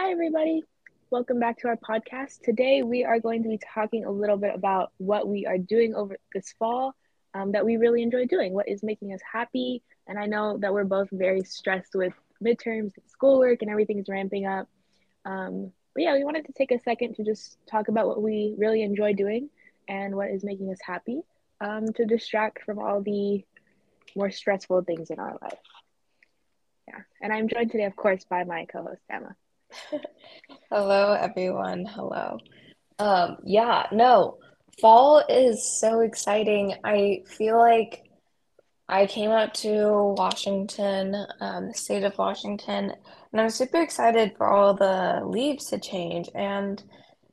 Hi, everybody. Welcome back to our podcast. Today, we are going to be talking a little bit about what we are doing over this fall um, that we really enjoy doing, what is making us happy. And I know that we're both very stressed with midterms schoolwork and everything is ramping up. Um, but yeah, we wanted to take a second to just talk about what we really enjoy doing and what is making us happy um, to distract from all the more stressful things in our life. Yeah. And I'm joined today, of course, by my co host, Emma. Hello, everyone. Hello. Um, yeah, no, fall is so exciting. I feel like I came out to Washington, um, the state of Washington, and I'm super excited for all the leaves to change. And,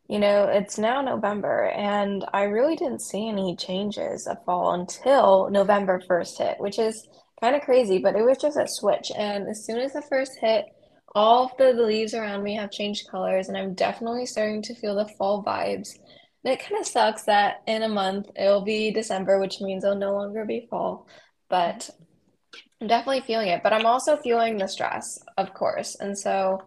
you know, it's now November, and I really didn't see any changes of fall until November 1st hit, which is kind of crazy, but it was just a switch. And as soon as the first hit, all of the leaves around me have changed colors, and I'm definitely starting to feel the fall vibes. And it kind of sucks that in a month it'll be December, which means it'll no longer be fall. But I'm definitely feeling it. But I'm also feeling the stress, of course. And so,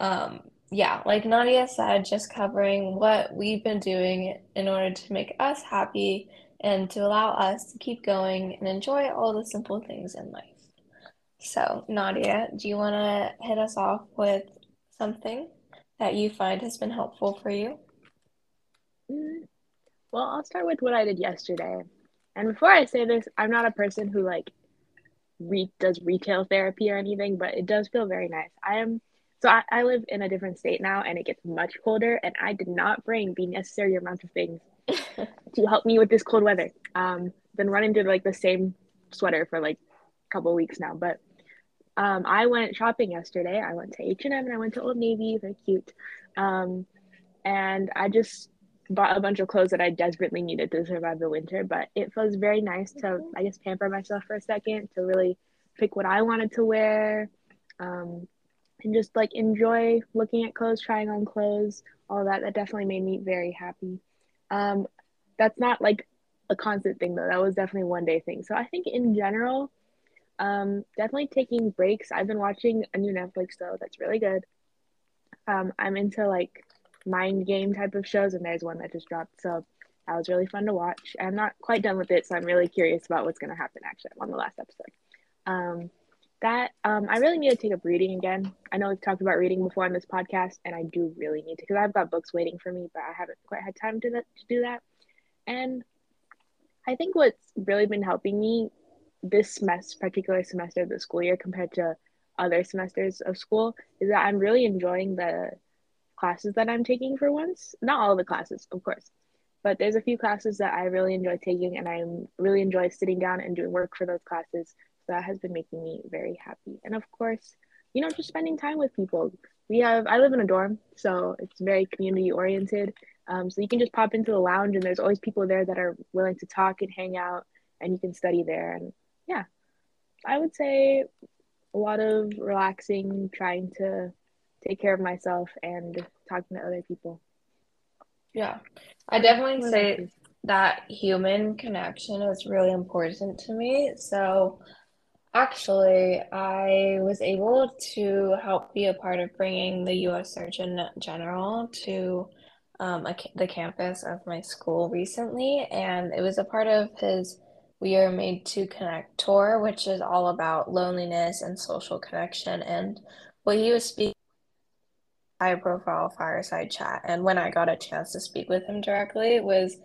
um, yeah, like Nadia said, just covering what we've been doing in order to make us happy and to allow us to keep going and enjoy all the simple things in life. So, Nadia, do you want to hit us off with something that you find has been helpful for you? Mm, well, I'll start with what I did yesterday. And before I say this, I'm not a person who like re- does retail therapy or anything, but it does feel very nice. I am so I, I live in a different state now and it gets much colder and I did not bring the necessary amount of things to help me with this cold weather. Um been running through like the same sweater for like a couple weeks now, but um, I went shopping yesterday. I went to H and M and I went to Old Navy. Very cute. Um, and I just bought a bunch of clothes that I desperately needed to survive the winter. But it was very nice to, I guess, pamper myself for a second to really pick what I wanted to wear, um, and just like enjoy looking at clothes, trying on clothes, all that. That definitely made me very happy. Um, that's not like a constant thing though. That was definitely one day thing. So I think in general um, definitely taking breaks. I've been watching a new Netflix show that's really good. Um, I'm into like mind game type of shows, and there's one that just dropped, so that was really fun to watch. I'm not quite done with it, so I'm really curious about what's going to happen. Actually, on the last episode. Um, that um, I really need to take up reading again. I know we've talked about reading before on this podcast, and I do really need to because I've got books waiting for me, but I haven't quite had time to, to do that. And I think what's really been helping me this semester, particular semester of the school year compared to other semesters of school is that I'm really enjoying the classes that I'm taking for once. Not all the classes, of course, but there's a few classes that I really enjoy taking, and I really enjoy sitting down and doing work for those classes. So that has been making me very happy. And of course, you know, just spending time with people. We have, I live in a dorm, so it's very community oriented. Um, so you can just pop into the lounge, and there's always people there that are willing to talk and hang out, and you can study there. And I would say a lot of relaxing, trying to take care of myself and talking to other people. Yeah, I definitely say that human connection is really important to me. So, actually, I was able to help be a part of bringing the U.S. Surgeon General to um, a, the campus of my school recently, and it was a part of his we are made to connect tour, which is all about loneliness and social connection. And what he was speaking high profile fireside chat, and when I got a chance to speak with him directly, was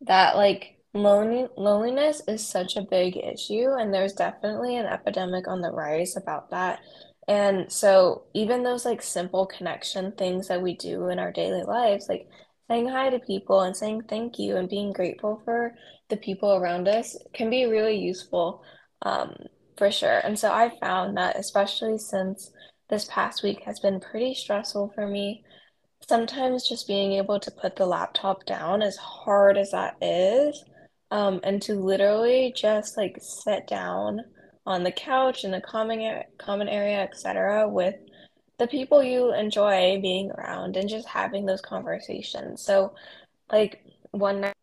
that like lonely loneliness is such a big issue, and there's definitely an epidemic on the rise about that. And so even those like simple connection things that we do in our daily lives, like saying hi to people and saying thank you and being grateful for the people around us can be really useful um, for sure. And so I found that, especially since this past week has been pretty stressful for me, sometimes just being able to put the laptop down, as hard as that is, um, and to literally just like sit down on the couch in the common common area, etc., with the people you enjoy being around and just having those conversations. So, like one night,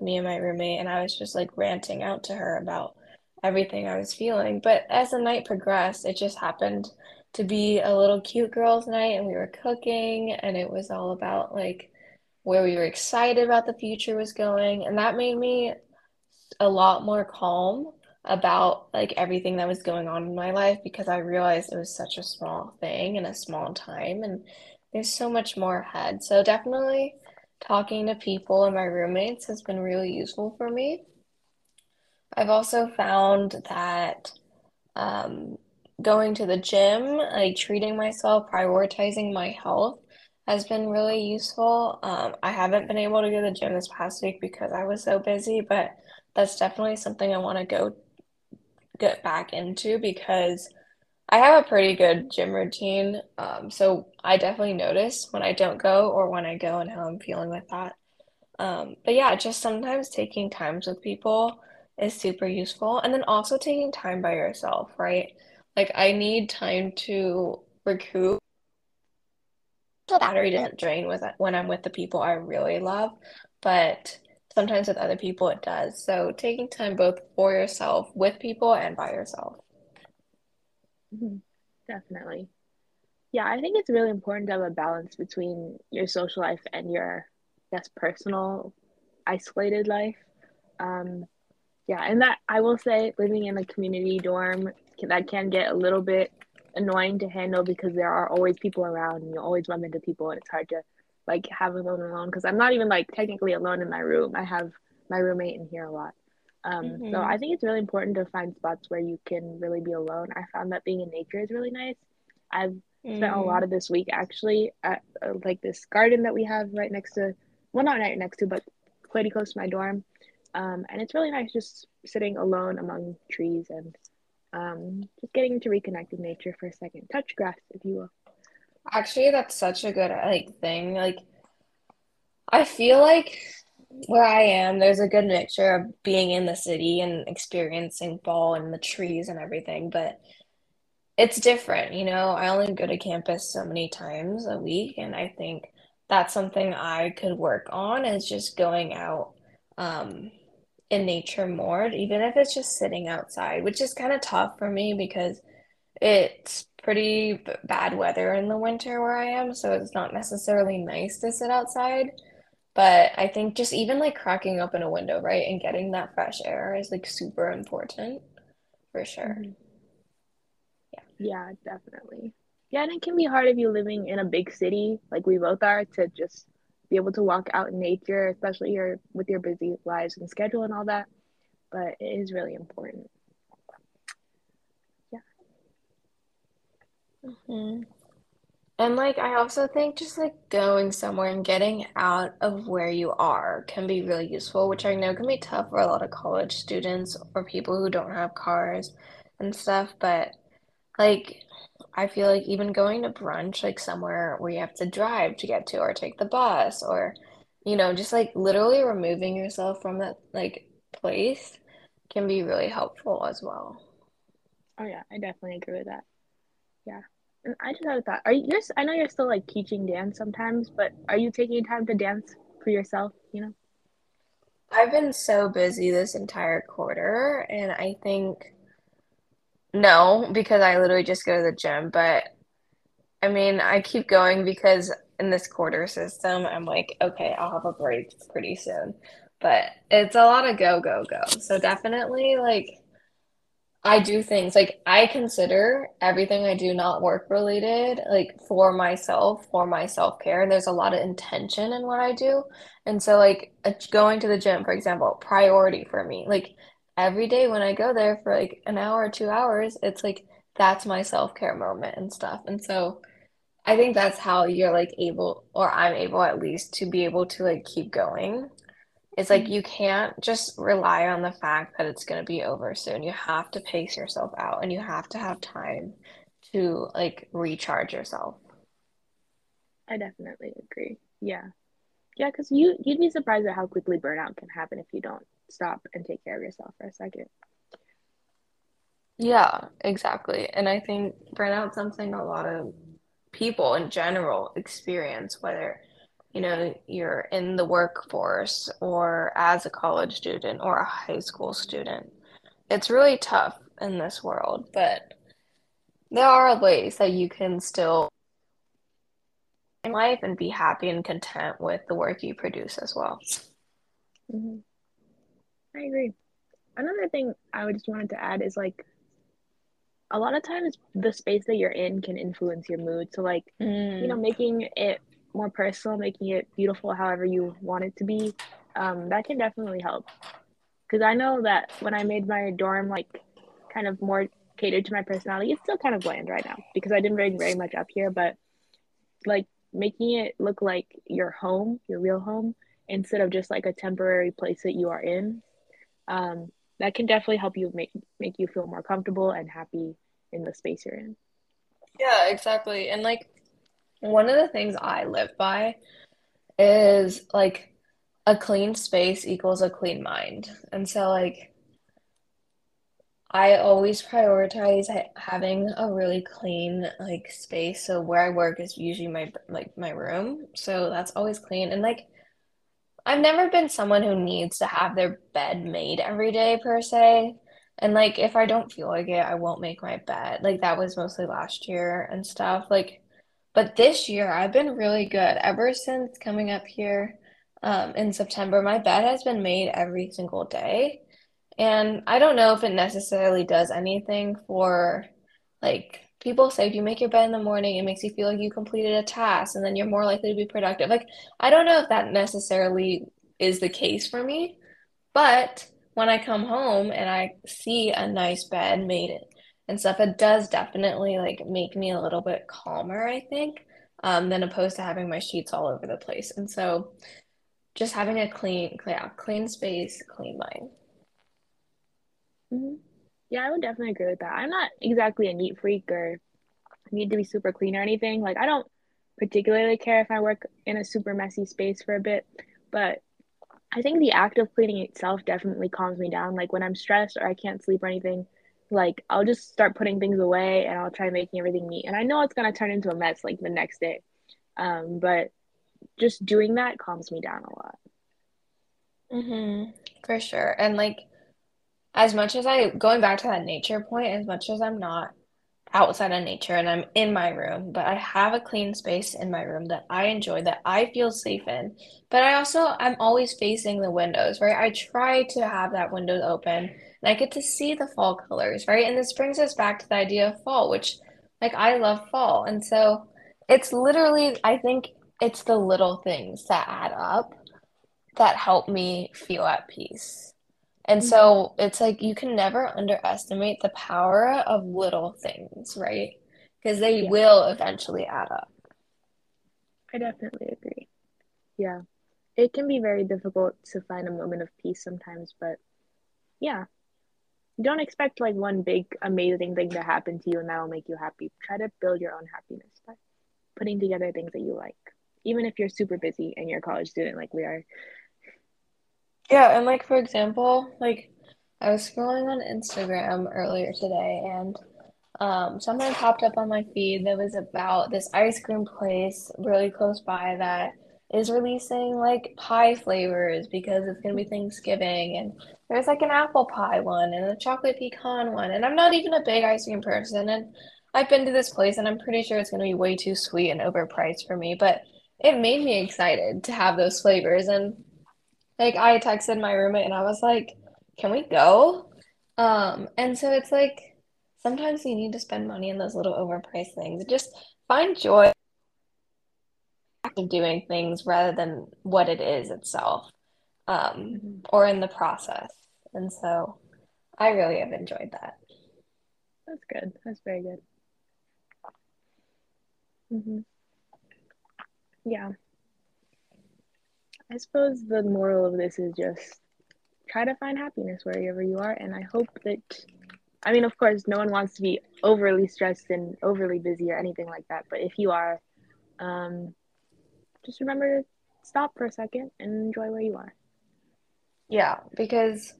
me and my roommate, and I was just like ranting out to her about everything I was feeling. But as the night progressed, it just happened to be a little cute girls' night and we were cooking and it was all about like where we were excited about the future was going. And that made me a lot more calm about like everything that was going on in my life because I realized it was such a small thing in a small time and there's so much more ahead. So definitely talking to people and my roommates has been really useful for me. I've also found that um, going to the gym, like treating myself, prioritizing my health has been really useful. Um, I haven't been able to go to the gym this past week because I was so busy, but that's definitely something I want to go get back into because I have a pretty good gym routine. Um, so I definitely notice when I don't go or when I go and how I'm feeling with that. Um, but yeah, just sometimes taking times with people is super useful. And then also taking time by yourself, right? Like I need time to recoup the battery doesn't drain with when I'm with the people I really love, but sometimes with other people it does. So taking time both for yourself, with people, and by yourself. Mm-hmm. Definitely. Yeah, I think it's really important to have a balance between your social life and your, guess, personal, isolated life. Um, yeah, and that I will say, living in a community dorm that can get a little bit annoying to handle because there are always people around and you always bump into people and it's hard to like have alone alone because I'm not even like technically alone in my room. I have my roommate in here a lot. Um, mm-hmm. So I think it's really important to find spots where you can really be alone. I found that being in nature is really nice. I've mm-hmm. spent a lot mm-hmm. of this week actually at uh, like this garden that we have right next to, well, not right next to, but pretty close to my dorm. Um, and it's really nice just sitting alone among trees and um, just getting to reconnect with nature for a second. Touch grass, if you will. Actually, that's such a good like thing. Like, I feel like where I am, there's a good mixture of being in the city and experiencing fall and the trees and everything, but it's different, you know. I only go to campus so many times a week, and I think that's something I could work on is just going out um, in nature more, even if it's just sitting outside, which is kind of tough for me because it's pretty bad weather in the winter where I am, so it's not necessarily nice to sit outside. But I think just even like cracking open a window, right, and getting that fresh air is like super important for sure. Mm-hmm. Yeah. Yeah, definitely. Yeah, and it can be hard if you're living in a big city like we both are to just be able to walk out in nature, especially your with your busy lives and schedule and all that. But it is really important. Mm-hmm. And like I also think just like going somewhere and getting out of where you are can be really useful, which I know can be tough for a lot of college students or people who don't have cars and stuff, but like I feel like even going to brunch, like somewhere where you have to drive to get to or take the bus or, you know, just like literally removing yourself from that like place can be really helpful as well. Oh yeah, I definitely agree with that. Yeah. I just had a thought. Are you you're, I know you're still like teaching dance sometimes, but are you taking time to dance for yourself, you know? I've been so busy this entire quarter and I think no, because I literally just go to the gym, but I mean, I keep going because in this quarter system, I'm like, okay, I'll have a break pretty soon. But it's a lot of go, go, go. So definitely, like, I do things like I consider everything I do not work related, like for myself, for my self care. And there's a lot of intention in what I do. And so, like, going to the gym, for example, priority for me. Like, every day when I go there for like an hour or two hours, it's like that's my self-care moment and stuff. And so I think that's how you're like able, or I'm able at least to be able to like keep going. It's like mm-hmm. you can't just rely on the fact that it's going to be over soon. You have to pace yourself out and you have to have time to like recharge yourself. I definitely agree. Yeah. Yeah, because you you'd be surprised at how quickly burnout can happen if you don't stop and take care of yourself for a second. Yeah, exactly. And I think burnout's something a lot of people in general experience, whether you know you're in the workforce or as a college student or a high school student. It's really tough in this world, but there are ways that you can still in life and be happy and content with the work you produce as well. Mm-hmm. I agree. Another thing I just wanted to add is like a lot of times the space that you're in can influence your mood. So like, mm. you know, making it more personal, making it beautiful however you want it to be, um, that can definitely help. Because I know that when I made my dorm like kind of more catered to my personality, it's still kind of bland right now because I didn't bring very much up here, but like making it look like your home, your real home, instead of just like a temporary place that you are in, um, that can definitely help you make make you feel more comfortable and happy in the space you're in. Yeah, exactly. And like one of the things I live by is like a clean space equals a clean mind. And so like I always prioritize ha having a really clean like space. So where I work is usually my like my room. So that's always clean. And like I've never been someone who needs to have their bed made every day per se. And like if I don't feel like it, I won't make my bed. Like that was mostly last year and stuff. Like but this year I've been really good. Ever since coming up here um, in September, my bed has been made every single day. And I don't know if it necessarily does anything for like people say if you make your bed in the morning, it makes you feel like you completed a task and then you're more likely to be productive. Like, I don't know if that necessarily is the case for me, but when I come home and I see a nice bed made and stuff, it does definitely like make me a little bit calmer, I think, um, than opposed to having my sheets all over the place. And so just having a clean, yeah, clean space, clean mind. Mm-hmm. Yeah, I would definitely agree with that. I'm not exactly a neat freak or need to be super clean or anything. Like, I don't particularly care if I work in a super messy space for a bit, but I think the act of cleaning itself definitely calms me down. Like, when I'm stressed or I can't sleep or anything, like, I'll just start putting things away and I'll try making everything neat. And I know it's to turn into a mess like the next day. Um, but just doing that calms me down a lot. Mm-hmm. For sure. And like, as much as I going back to that nature point, as much as I'm not outside of nature and I'm in my room, but I have a clean space in my room that I enjoy, that I feel safe in. But I also I'm always facing the windows, right? I try to have that window open and I get to see the fall colors, right? And this brings us back to the idea of fall, which like I love fall. And so it's literally I think it's the little things that add up that help me feel at peace. And mm-hmm. so it's like you can never underestimate the power of little things, right? Because they yeah. will eventually add up. I definitely agree. Yeah. It can be very difficult to find a moment of peace sometimes, but yeah. Don't expect like one big amazing thing to happen to you and that'll make you happy. Try to build your own happiness by putting together things that you like. Even if you're super busy and you're a college student like we are, yeah, and like for example, like I was scrolling on Instagram earlier today and um something popped up on my feed that was about this ice cream place really close by that is releasing like pie flavors because it's gonna be Thanksgiving and there's like an apple pie one and a chocolate pecan one and I'm not even a big ice cream person and I've been to this place and I'm pretty sure it's gonna be way too sweet and overpriced for me, but it made me excited to have those flavors and like I texted my roommate and I was like, "Can we go?" Um, and so it's like sometimes you need to spend money on those little overpriced things. Just find joy in doing things rather than what it is itself, um, mm-hmm. or in the process. And so I really have enjoyed that. That's good. That's very good. Mm-hmm. Yeah. I suppose the moral of this is just try to find happiness wherever you are. And I hope that, I mean, of course, no one wants to be overly stressed and overly busy or anything like that. But if you are, um, just remember to stop for a second and enjoy where you are. Yeah, because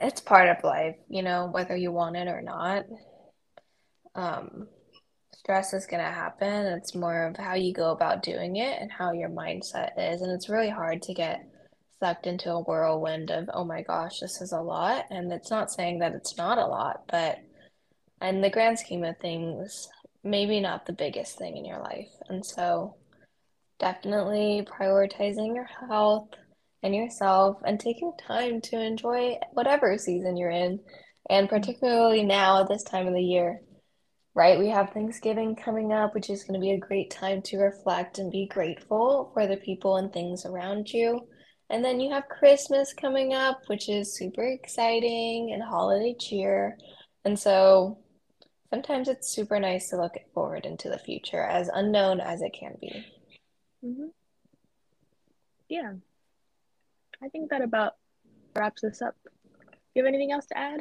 it's part of life, you know, whether you want it or not. Um, stress is going to happen. It's more of how you go about doing it and how your mindset is. And it's really hard to get sucked into a whirlwind of, oh my gosh, this is a lot. And it's not saying that it's not a lot, but in the grand scheme of things, maybe not the biggest thing in your life. And so definitely prioritizing your health and yourself and taking time to enjoy whatever season you're in. And particularly now at this time of the year, right? We have Thanksgiving coming up, which is going to be a great time to reflect and be grateful for the people and things around you. And then you have Christmas coming up, which is super exciting and holiday cheer. And so sometimes it's super nice to look forward into the future, as unknown as it can be. Mm-hmm. Yeah. I think that about wraps this up. Do you have anything else to add?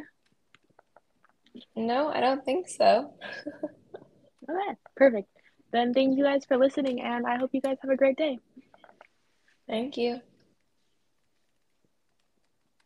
No, I don't think so. okay, perfect. Then thank you guys for listening, and I hope you guys have a great day. Thank you.